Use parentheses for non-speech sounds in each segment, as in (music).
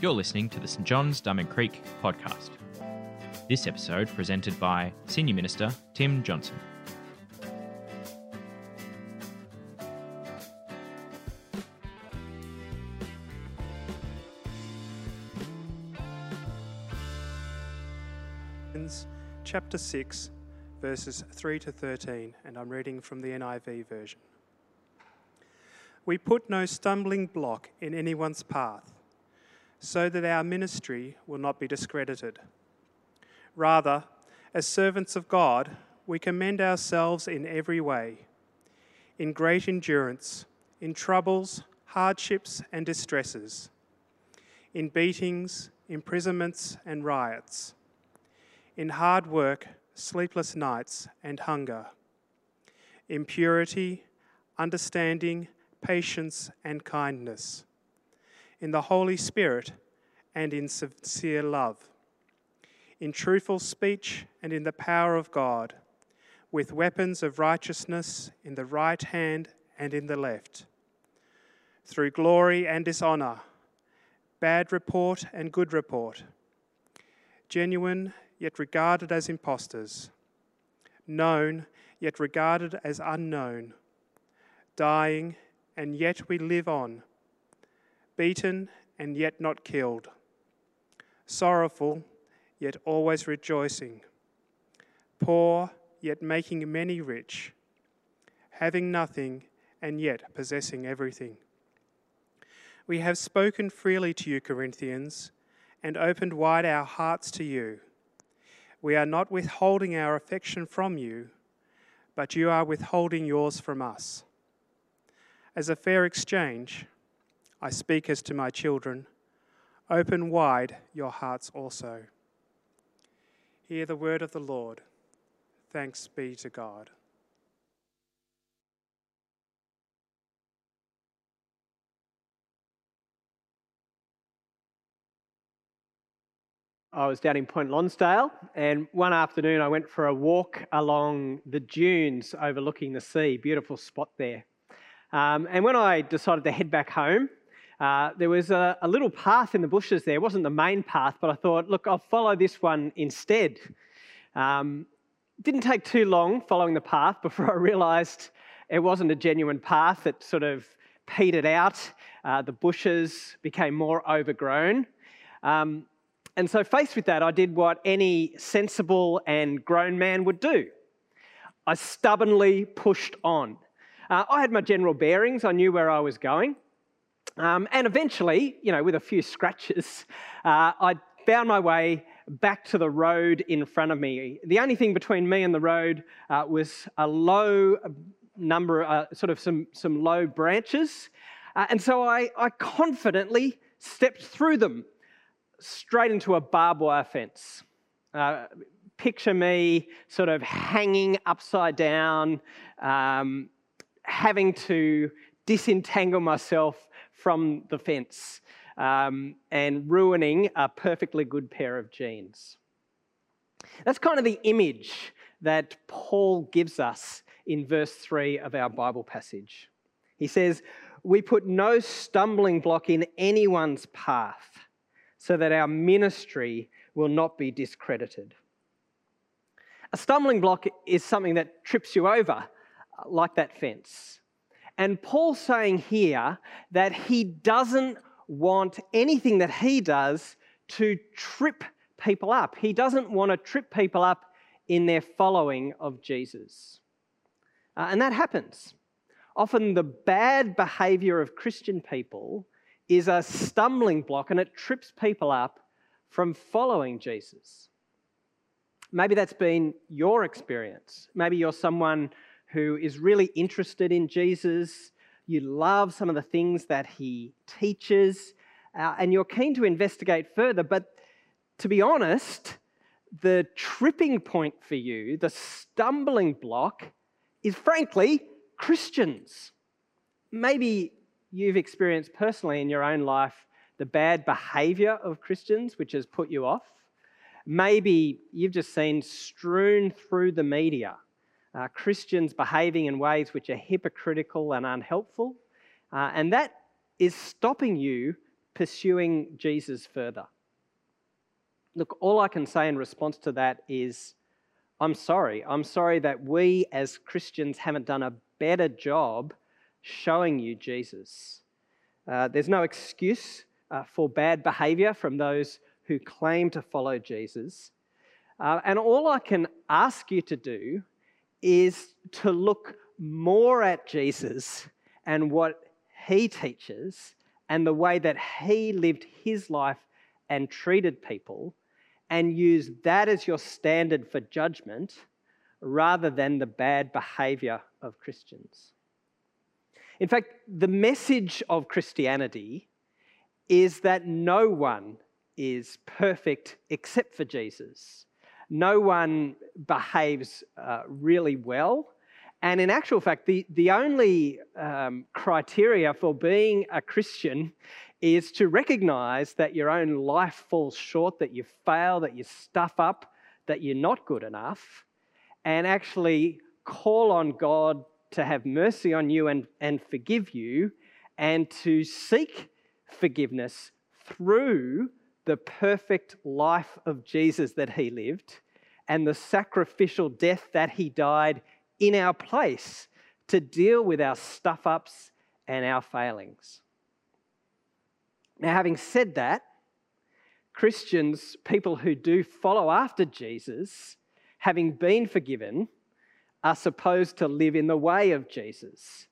You're listening to the St John's Diamond Creek podcast. This episode presented by Senior Minister Tim Johnson. chapter 6, verses 3 to 13, and I'm reading from the NIV version. We put no stumbling block in anyone's path, so that our ministry will not be discredited. Rather, as servants of God, we commend ourselves in every way, in great endurance, in troubles, hardships, and distresses, in beatings, imprisonments, and riots, in hard work, sleepless nights, and hunger, in purity, understanding, patience, and kindness, in the Holy Spirit, and in sincere love, in truthful speech, and in the power of God, with weapons of righteousness in the right hand and in the left, through glory and dishonor, bad report and good report, genuine yet regarded as impostors, known yet regarded as unknown, dying and yet we live on, beaten and yet not killed, sorrowful yet always rejoicing, poor yet making many rich, having nothing and yet possessing everything. We have spoken freely to you, Corinthians, and opened wide our hearts to you. We are not withholding our affection from you, but you are withholding yours from us. As a fair exchange, I speak as to my children. Open wide your hearts also. Hear the word of the Lord. Thanks be to God. I was down in Point Lonsdale, and one afternoon I went for a walk along the dunes overlooking the sea. Beautiful spot there. Um, and when I decided to head back home, uh, there was a, a, little path in the bushes there. It wasn't the main path, but I thought, look, I'll follow this one instead. Um, didn't take too long following the path before (laughs) I realised it wasn't a genuine path. It sort of petered out. Uh, the bushes became more overgrown. Um, and so, faced with that, I did what any sensible and grown man would do I stubbornly pushed on. Uh, I had my general bearings, I knew where I was going. Um, and eventually, you know, with a few (laughs) scratches, uh, I found my way back to the road in front of me. The only thing between me and the road uh, was a low number, uh, sort of some, some low branches. Uh, and so I, I confidently stepped through them straight into a barbed wire fence. Uh, picture me sort of hanging upside down, um, having to disentangle myself from the fence um, and ruining a perfectly good pair of jeans. That's kind of the image that Paul gives us in verse 3 of our Bible passage. He says, We put no stumbling block in anyone's path so that our ministry will not be discredited. A stumbling block is something that trips you over like that fence. And Paul's saying here that he doesn't want anything that he does to trip people up. He doesn't want to trip people up in their following of Jesus. Uh, and that happens. Often the bad behavior of Christian people is a stumbling block and it trips people up from following Jesus. Maybe that's been your experience. Maybe you're someone who is really interested in Jesus. You love some of the things that he teaches, uh, and you're keen to investigate further. But to be honest, the tripping point for you, the stumbling block, is frankly Christians. Maybe you've experienced personally in your own life the bad behavior of Christians, which has put you off. Maybe you've just seen strewn through the media uh, Christians behaving in ways which are hypocritical and unhelpful. Uh, and that is stopping you pursuing Jesus further? Look, all I can say in response to that is I'm sorry. I'm sorry that we as Christians haven't done a better job showing you Jesus. Uh, there's no excuse uh, for bad behavior from those who claim to follow Jesus. Uh, and all I can ask you to do is to look more at Jesus and what he teaches and the way that he lived his life and treated people, and use that as your standard for judgment rather than the bad behavior of Christians. In fact, the message of Christianity is that no one is perfect except for Jesus. No one behaves uh, really well. And in actual fact, the, the only um, criteria for being a Christian is to recognize that your own life falls short, that you fail, that you stuff up, that you're not good enough, and actually call on God to have mercy on you and, and forgive you, and to seek forgiveness through the perfect life of Jesus that he lived and the sacrificial death that he died in our place to deal with our stuff ups and our failings. Now, having said that, Christians, people who do follow after Jesus, having been forgiven, are supposed to live in the way of Jesus.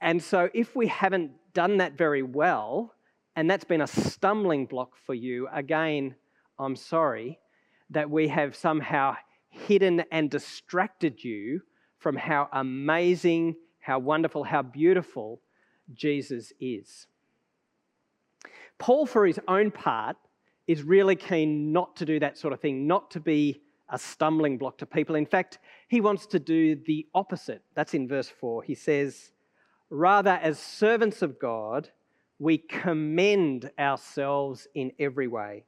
And so, if we haven't done that very well, and that's been a stumbling block for you, again, I'm sorry that we have somehow hidden and distracted you from how amazing, how wonderful, how beautiful Jesus is. Paul, for his own part, is really keen not to do that sort of thing, not to be a stumbling block to people. In fact, he wants to do the opposite. That's in verse 4. He says, Rather, as servants of God, we commend ourselves in every way.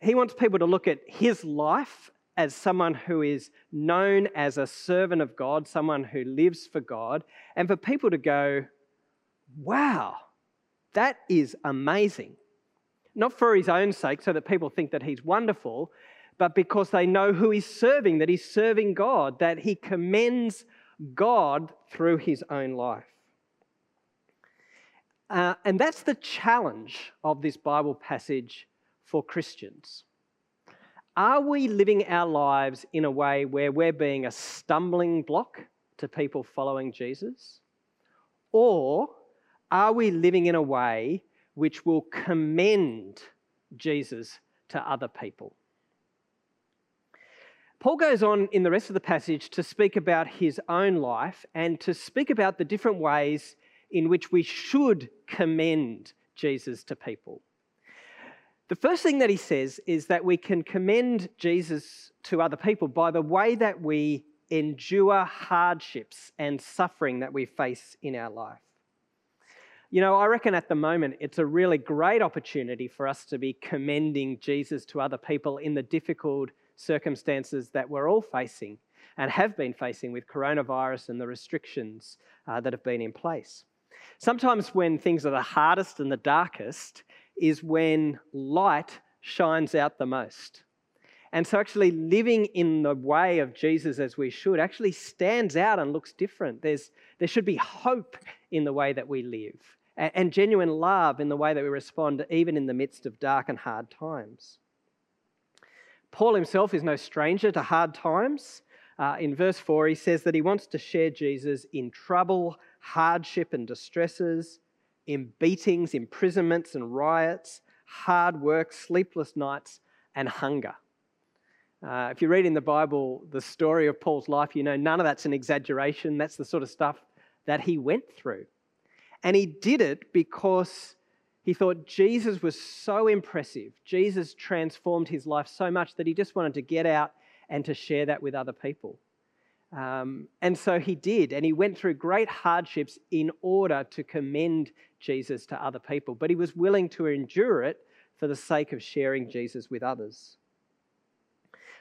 He wants people to look at his life as someone who is known as a servant of God, someone who lives for God, and for people to go, wow, that is amazing. Not for his own sake, so that people think that he's wonderful, but because they know who he's serving, that he's serving God, that he commends God through his own life. Uh, and that's the challenge of this Bible passage for Christians. Are we living our lives in a way where we're being a stumbling block to people following Jesus? Or are we living in a way which will commend Jesus to other people? Paul goes on in the rest of the passage to speak about his own life and to speak about the different ways in which we should commend Jesus to people. The first thing that he says is that we can commend Jesus to other people by the way that we endure hardships and suffering that we face in our life. You know, I reckon at the moment it's a really great opportunity for us to be commending Jesus to other people in the difficult circumstances that we're all facing and have been facing with coronavirus and the restrictions uh, that have been in place. Sometimes, when things are the hardest and the darkest, is when light shines out the most. And so, actually, living in the way of Jesus as we should actually stands out and looks different. There's, there should be hope in the way that we live and, and genuine love in the way that we respond, even in the midst of dark and hard times. Paul himself is no stranger to hard times. Uh, in verse 4, he says that he wants to share Jesus in trouble, hardship, and distresses, in beatings, imprisonments, and riots, hard work, sleepless nights, and hunger. Uh, if you read in the Bible the story of Paul's life, you know none of that's an exaggeration. That's the sort of stuff that he went through. And he did it because he thought Jesus was so impressive. Jesus transformed his life so much that he just wanted to get out and to share that with other people. Um, and so he did, and he went through great hardships in order to commend Jesus to other people. But he was willing to endure it for the sake of sharing Jesus with others.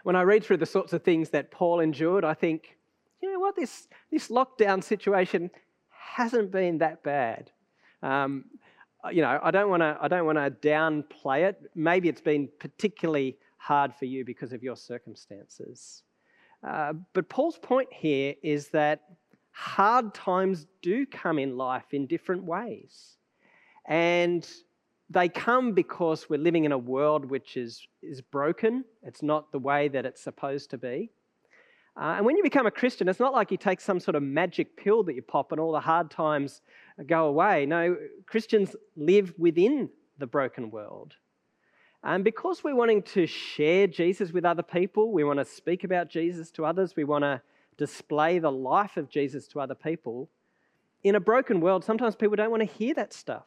When I read through the sorts of things that Paul endured, I think, you know what, this, this lockdown situation hasn't been that bad. Um, you know, I don't want to. I don't want to downplay it. Maybe it's been particularly hard for you because of your circumstances. Uh, but Paul's point here is that hard times do come in life in different ways, and they come because we're living in a world which is is broken. It's not the way that it's supposed to be. Uh, and when you become a Christian, it's not like you take some sort of magic pill that you pop and all the hard times go away. No, Christians live within the broken world. And because we're wanting to share Jesus with other people, we want to speak about Jesus to others, we want to display the life of Jesus to other people. In a broken world, sometimes people don't want to hear that stuff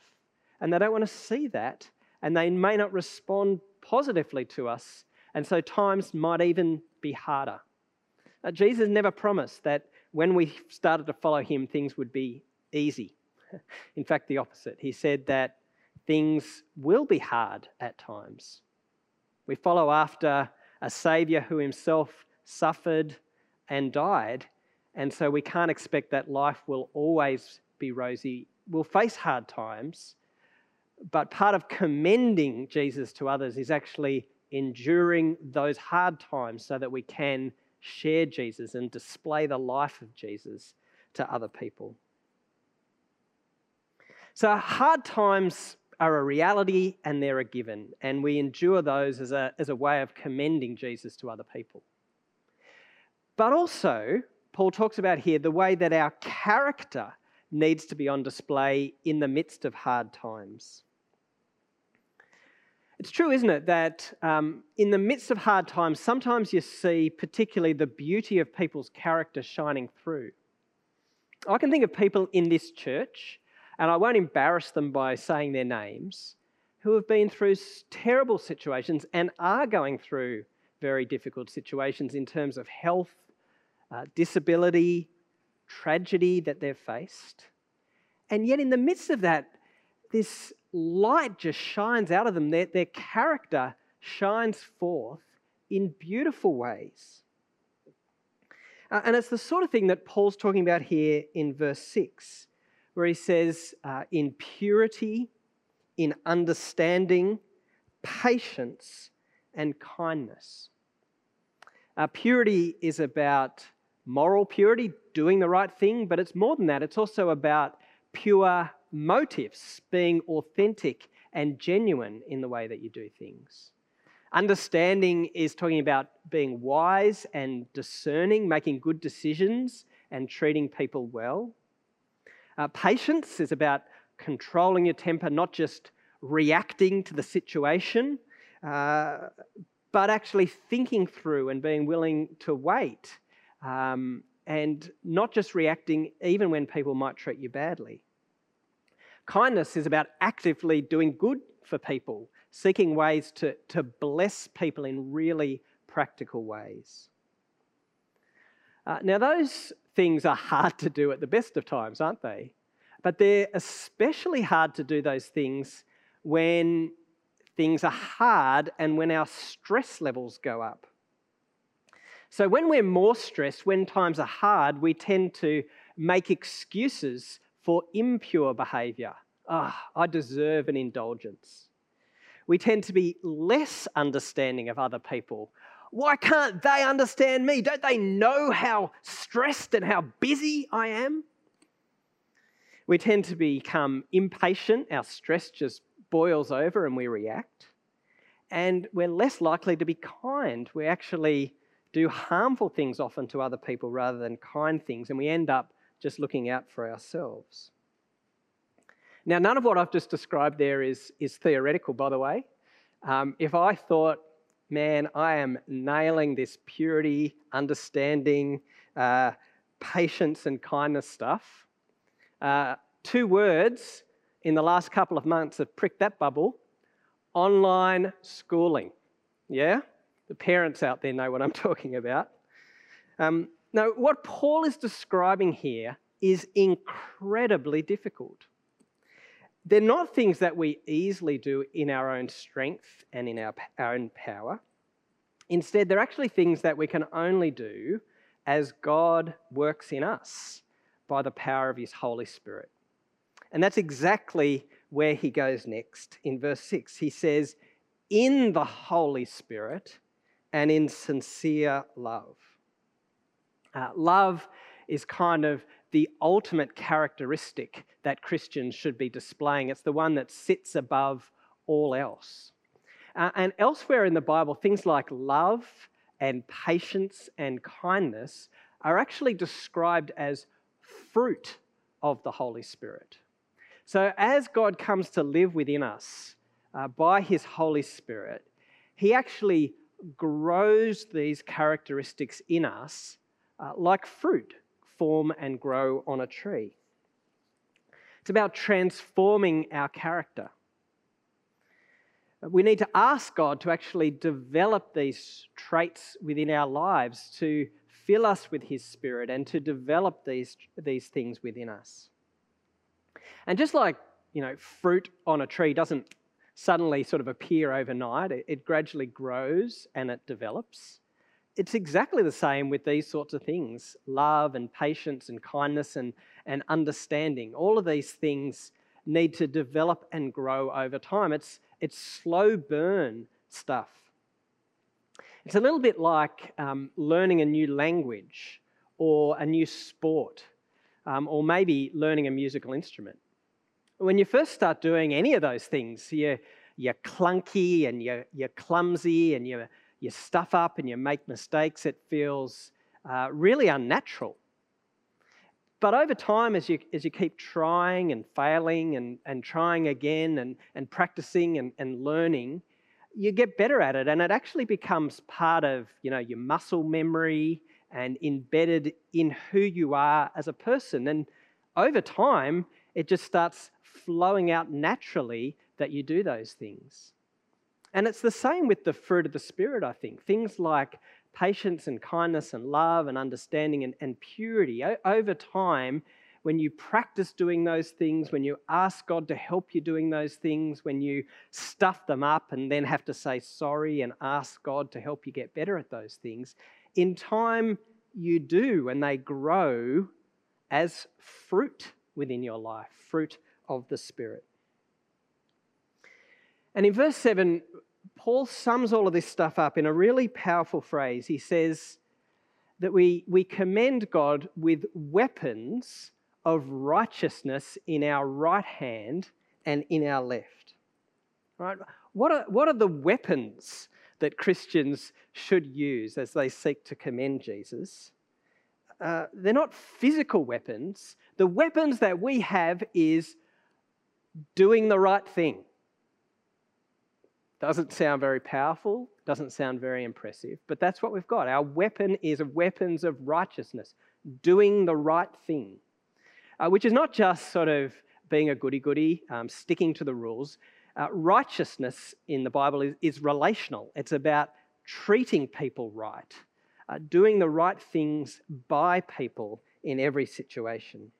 and they don't want to see that, and they may not respond positively to us. And so times might even be harder. Uh, Jesus never promised that when we started to follow him, things would be easy. (laughs) In fact, the opposite. He said that things will be hard at times. We follow after a Saviour who himself suffered and died, and so we can't expect that life will always be rosy. We'll face hard times, but part of commending Jesus to others is actually enduring those hard times so that we can share Jesus and display the life of Jesus to other people. So, hard times are a reality and they're a given, and we endure those as a, as a way of commending Jesus to other people. But also, Paul talks about here the way that our character needs to be on display in the midst of hard times. It's true, isn't it, that um, in the midst of hard times, sometimes you see particularly the beauty of people's character shining through. I can think of people in this church, and I won't embarrass them by saying their names, who have been through terrible situations and are going through very difficult situations in terms of health, uh, disability, tragedy that they've faced. And yet, in the midst of that, this light just shines out of them. Their, their character shines forth in beautiful ways. Uh, and it's the sort of thing that Paul's talking about here in verse 6, where he says, uh, in purity, in understanding, patience, and kindness. Uh, purity is about moral purity, doing the right thing, but it's more than that. It's also about pure motives, being authentic and genuine in the way that you do things. Understanding is talking about being wise and discerning, making good decisions, and treating people well. Uh, patience is about controlling your temper, not just reacting to the situation, uh, but actually thinking through and being willing to wait um, and not just reacting even when people might treat you badly. Kindness is about actively doing good for people, seeking ways to, to bless people in really practical ways. Uh, now, those things are hard to do at the best of times, aren't they? But they're especially hard to do those things when things are hard and when our stress levels go up. So, when we're more stressed, when times are hard, we tend to make excuses for impure behavior. Ah, oh, I deserve an indulgence. We tend to be less understanding of other people. Why can't they understand me? Don't they know how stressed and how busy I am? We tend to become impatient. Our stress just boils over and we react. And we're less likely to be kind. We actually do harmful things often to other people rather than kind things, and we end up just looking out for ourselves. Now, none of what I've just described there is, is theoretical, by the way. Um, if I thought, man, I am nailing this purity, understanding, uh, patience, and kindness stuff, uh, two words in the last couple of months have pricked that bubble online schooling. Yeah? The parents out there know what I'm (laughs) talking about. Um, now, what Paul is describing here is incredibly difficult. They're not things that we easily do in our own strength and in our, our own power. Instead, they're actually things that we can only do as God works in us by the power of His Holy Spirit. And that's exactly where he goes next in verse 6. He says, In the Holy Spirit and in sincere love. Uh, love is kind of the ultimate characteristic that Christians should be displaying. It's the one that sits above all else. Uh, and elsewhere in the Bible, things like love and patience and kindness are actually described as fruit of the Holy Spirit. So, as God comes to live within us uh, by His Holy Spirit, He actually grows these characteristics in us uh, like fruit form and grow on a tree. It's about transforming our character. We need to ask God to actually develop these traits within our lives to fill us with His Spirit and to develop these, these things within us. And just like, you know, fruit on a tree doesn't suddenly sort of appear overnight, it, it gradually grows and it develops. It's exactly the same with these sorts of things love and patience and kindness and, and understanding. All of these things need to develop and grow over time. It's, it's slow burn stuff. It's a little bit like um, learning a new language or a new sport, um, or maybe learning a musical instrument. When you first start doing any of those things, you're, you're clunky and you're, you're clumsy and you you stuff up and you make mistakes. It feels uh, really unnatural. But over time, as you, as you keep trying and failing and, and trying again and, and practicing and, and learning, you get better at it and it actually becomes part of you know, your muscle memory and embedded in who you are as a person. And over time, it just starts flowing out naturally that you do those things. And it's the same with the fruit of the Spirit, I think. Things like patience and kindness and love and understanding and, and purity. O- over time, when you practice doing those things, when you ask God to help you doing those things, when you stuff them up and then have to say sorry and ask God to help you get better at those things, in time you do and they grow as fruit within your life, fruit of the Spirit. And in verse 7, Paul sums all of this stuff up in a really powerful phrase. He says that we, we commend God with weapons of righteousness in our right hand and in our left. Right? What are, what are the weapons that Christians should use as they seek to commend Jesus? Uh, they're not physical weapons. The weapons that we have is doing the right thing. Doesn't sound very powerful, doesn't sound very impressive, but that's what we've got. Our weapon is weapons of righteousness, doing the right thing, uh, which is not just sort of being a goody goody, um, sticking to the rules. Uh, righteousness in the Bible is, is, relational, it's about treating people right, uh, doing the right things by people in every situation.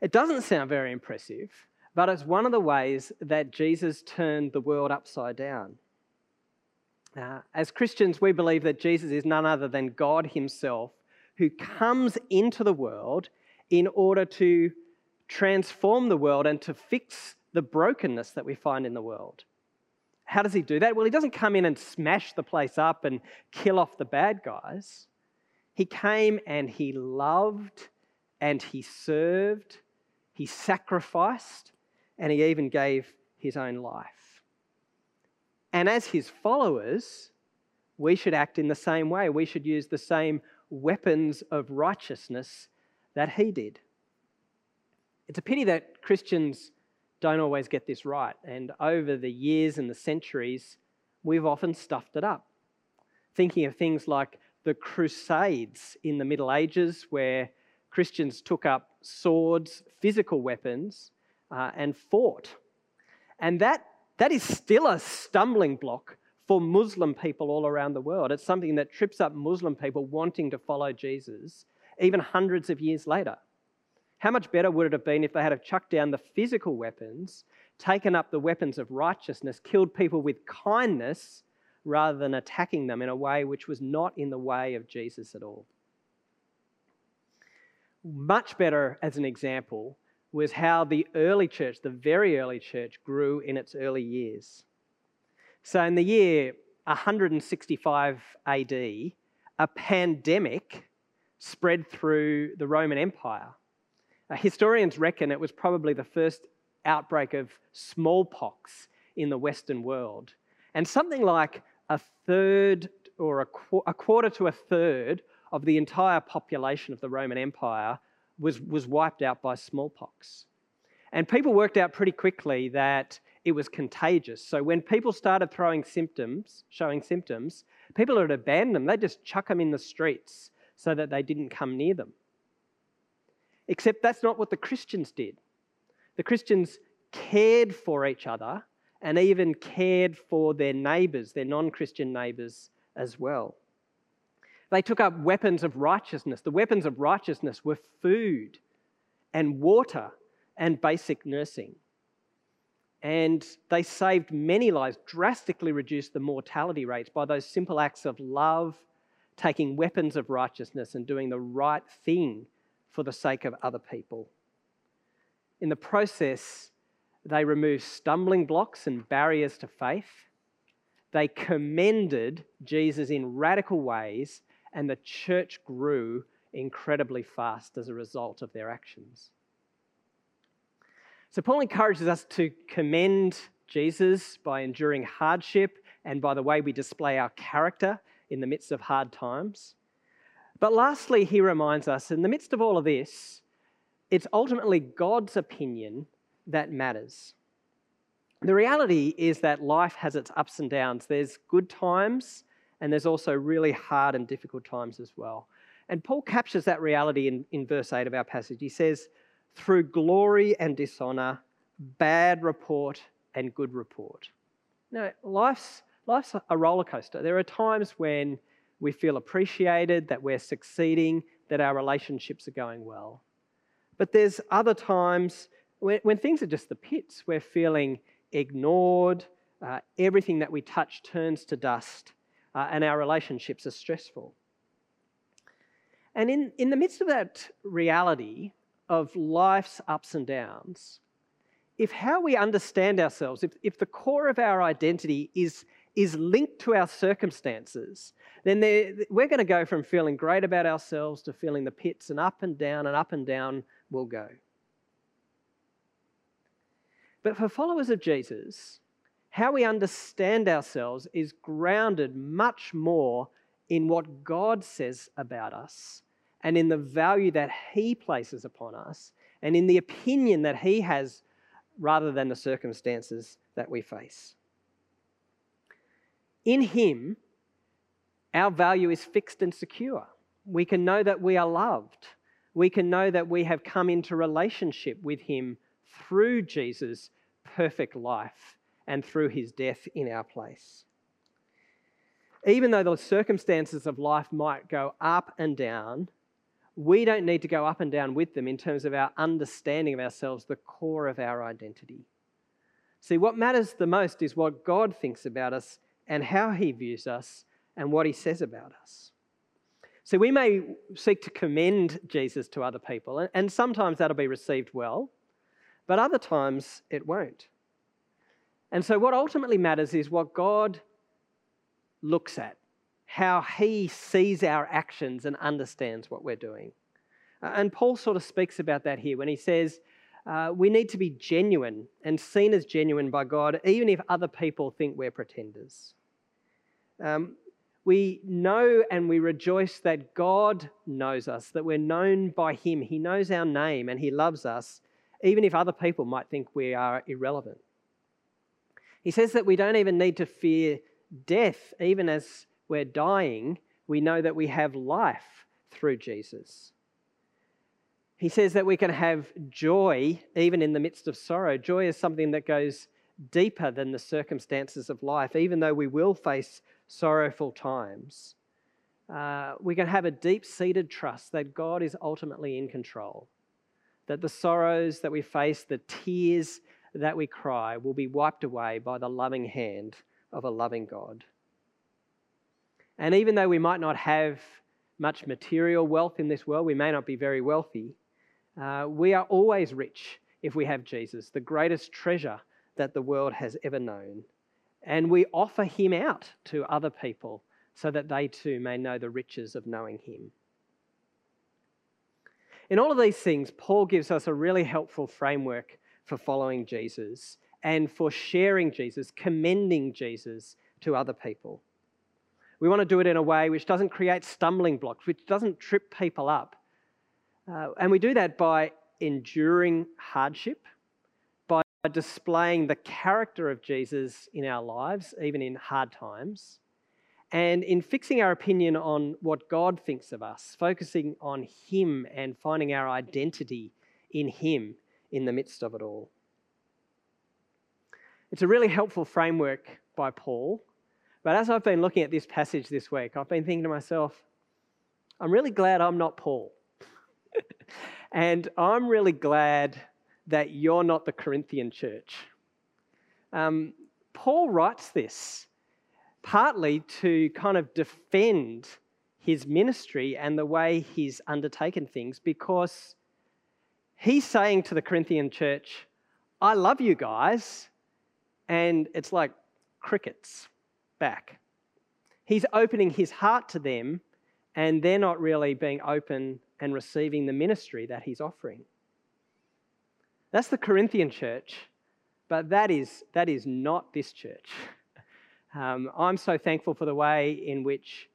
It doesn't sound very impressive, but it's one of the ways that Jesus turned the world upside down. Uh, as Christians, we believe that Jesus is none other than God Himself who comes into the world in order to transform the world and to fix the brokenness that we find in the world. How does He do that? Well, He doesn't come in and smash the place up and kill off the bad guys. He came and He loved and He served, He sacrificed, and he even gave his own life. And as his followers, we should act in the same way. We should use the same weapons of righteousness that he did. It's a pity that Christians don't always get this right. And over the years and the centuries, we've often stuffed it up. Thinking of things like the Crusades in the Middle Ages, where Christians took up swords, physical weapons, uh, and fought. And that, that is still a stumbling block for Muslim people all around the world. It's something that trips up Muslim people wanting to follow Jesus, even hundreds of years later. How much better would it have been if they had chucked down the physical weapons, taken up the weapons of righteousness, killed people with kindness, rather than attacking them in a way which was not in the way of Jesus at all? Much better, as an example, was how the early church, the very early church, grew in its early years. So, in the year 165 AD, a pandemic spread through the Roman Empire. Uh, historians reckon it was probably the first outbreak of smallpox in the Western world. And something like a third or a, qu- a quarter to a third of the entire population of the Roman Empire was, was wiped out by smallpox. And people worked out pretty quickly that it was contagious. So when people started throwing symptoms, showing symptoms, people would abandon them. They'd just chuck them in the streets so that they didn't come near them. Except that's not what the Christians did. The Christians cared for each other and even cared for their neighbours, their non Christian neighbours as well. They took up weapons of righteousness. The weapons of righteousness were food and water and basic nursing. And they saved many lives, drastically reduced the mortality rates by those simple acts of love, taking weapons of righteousness, and doing the right thing for the sake of other people. In the process, they removed stumbling blocks and barriers to faith. They commended Jesus in radical ways, and the church grew incredibly fast as a result of their actions. So, Paul encourages us to commend Jesus by enduring hardship and by the way we display our character in the midst of hard times. But lastly, he reminds us in the midst of all of this, it's ultimately God's opinion that matters. The reality is that life has its ups and downs. There's good times, and there's also really hard and difficult times as well. And Paul captures that reality in, in verse 8 of our passage. He says, Through glory and dishonor, bad report and good report. Now, life's, life's a roller coaster. There are times when we feel appreciated, that we're succeeding, that our relationships are going well. But there's other times when, when things are just the pits, we're feeling ignored, uh, everything that we touch turns to dust, uh, and our relationships are stressful. And in, in the midst of that reality of life's ups and downs, if how we understand ourselves, if, if the core of our identity is, is linked to our circumstances, then we're going to go from feeling great about ourselves to feeling the pits, and up and down and up and down we'll go. But for followers of Jesus, how we understand ourselves is grounded much more in what God says about us and in the value that He places upon us and in the opinion that He has rather than the circumstances that we face. In Him, our value is fixed and secure. We can know that we are loved. We can know that we have come into relationship with Him through Jesus' perfect life and through his death in our place. Even though the circumstances of life might go up and down, we don't need to go up and down with them in terms of our understanding of ourselves, the core of our identity. See, what matters the most is what God thinks about us and how he views us and what he says about us. So we may seek to commend Jesus to other people, and sometimes that'll be received well but other times it won't. And so, what ultimately matters is what God looks at, how He sees our actions and understands what we're doing. Uh, and Paul sort of speaks about that here when he says, uh, we need to be genuine and seen as genuine by God, even if other people think we're pretenders. Um, we know and we rejoice that God knows us, that we're known by Him. He knows our name and He loves us, even if other people might think we are irrelevant. He says that we don't even need to fear death, even as we're dying, we know that we have life through Jesus. He says that we can have joy even in the midst of sorrow. Joy is something that goes deeper than the circumstances of life, even though we will face sorrowful times. Uh, we can have a deep seated trust that God is ultimately in control that the sorrows that we face, the tears that we cry, will be wiped away by the loving hand of a loving God. And even though we might not have much material wealth in this world, we may not be very wealthy, uh, we are always rich if we have Jesus, the greatest treasure that the world has ever known. And we offer him out to other people so that they too may know the riches of knowing him. In all of these things, Paul gives us a really helpful framework for following Jesus and for sharing Jesus, commending Jesus to other people. We want to do it in a way which doesn't create stumbling blocks, which doesn't trip people up. Uh, and we do that by enduring hardship, by displaying the character of Jesus in our lives, even in hard times, and in fixing our opinion on what God thinks of us, focusing on Him and finding our identity in Him in the midst of it all. It's a really helpful framework by Paul. But as I've been looking at this passage this week, I've been thinking to myself, I'm really glad I'm not Paul. (laughs) and I'm really glad that you're not the Corinthian church. Um, Paul writes this partly to kind of defend his ministry and the way he's undertaken things because he's saying to the Corinthian church, I love you guys. And it's like crickets back. He's opening his heart to them, and they're not really being open and receiving the ministry that he's offering. That's the Corinthian church, but that is, that is not this church. (laughs) Um, I'm so thankful for the way in which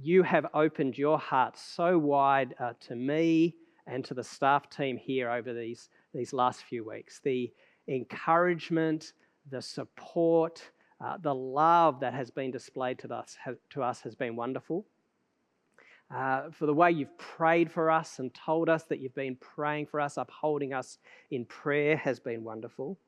you have opened your heart so wide uh, to me and to the staff team here over these, these last few weeks. The encouragement, the support, uh, the love that has been displayed to us, has, to us has been wonderful. Uh, for the way you've prayed for us and told us that you've been praying for us, upholding us in prayer has been wonderful.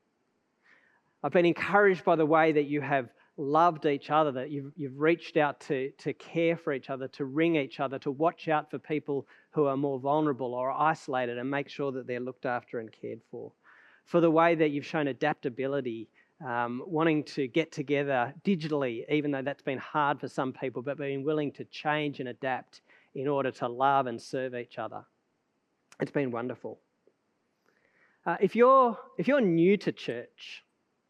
I've been encouraged by the way that you have loved each other, that you've, you've reached out to, to care for each other, to ring each other, to watch out for people who are more vulnerable or isolated and make sure that they're looked after and cared for. For the way that you've shown adaptability, um, wanting to get together digitally, even though that's been hard for some people, but being willing to change and adapt in order to love and serve each other. It's been wonderful. Uh, if, you're, if you're new to church,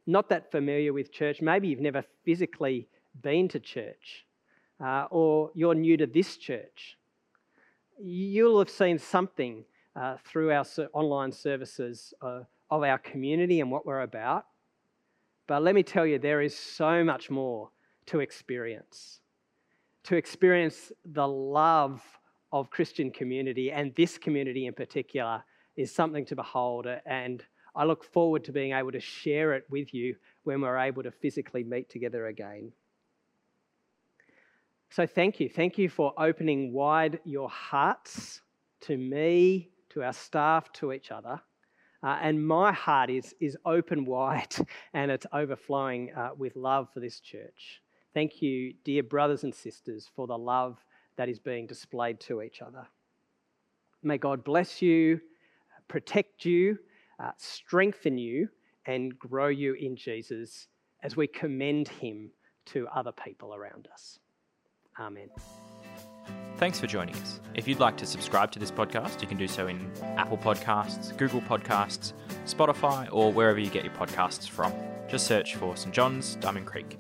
not that familiar with church, maybe you've never physically been to church, uh, or you're new to this church, you'll have seen something uh, through our online services uh, of our community and what we're about. But let me tell you, there is so much more to experience. To experience the love of Christian community and this community in particular is something to behold. And I look forward to being able to share it with you when we're able to physically meet together again. So, thank you. Thank you for opening wide your hearts to me, to our staff, to each other. Uh, and my heart is, is open wide (laughs) and it's overflowing uh, with love for this church. Thank you, dear brothers and sisters, for the love that is being displayed to each other. May God bless you, protect you, uh, strengthen you, and grow you in Jesus as we commend him to other people around us. Amen. Thanks for joining us. If you'd like to subscribe to this podcast, you can do so in Apple Podcasts, Google Podcasts, Spotify, or wherever you get your podcasts from. Just search for St. John's Diamond Creek.